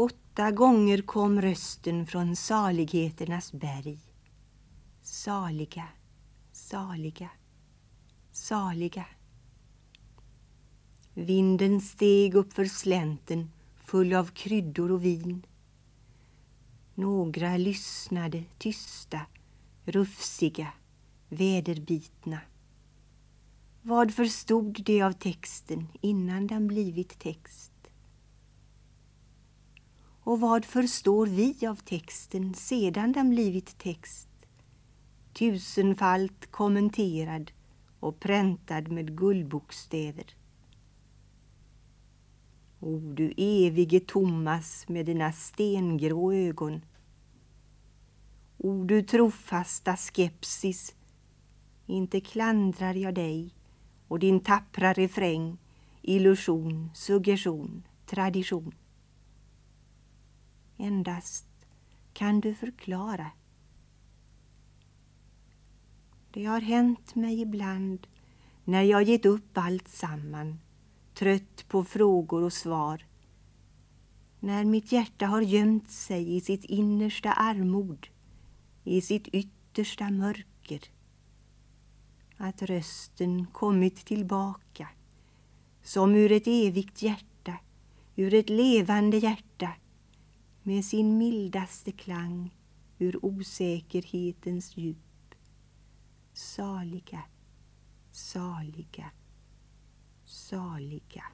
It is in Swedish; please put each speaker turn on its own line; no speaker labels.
Åtta gånger kom rösten från saligheternas berg. Saliga, saliga, saliga. Vinden steg upp för slänten full av kryddor och vin. Några lyssnade tysta, rufsiga, väderbitna. Vad förstod de av texten innan den blivit text? Och vad förstår vi av texten sedan den blivit text? Tusenfalt kommenterad och präntad med guldbokstäver. O du evige Thomas med dina stengrå ögon. O du trofasta skepsis, inte klandrar jag dig och din tappra refräng, illusion, suggestion, tradition. Endast kan du förklara. Det har hänt mig ibland när jag gett upp allt samman trött på frågor och svar. När mitt hjärta har gömt sig i sitt innersta armod, i sitt yttersta mörker. Att rösten kommit tillbaka, som ur ett evigt hjärta, ur ett levande hjärta, med sin mildaste klang ur osäkerhetens djup. Saliga, saliga saliga.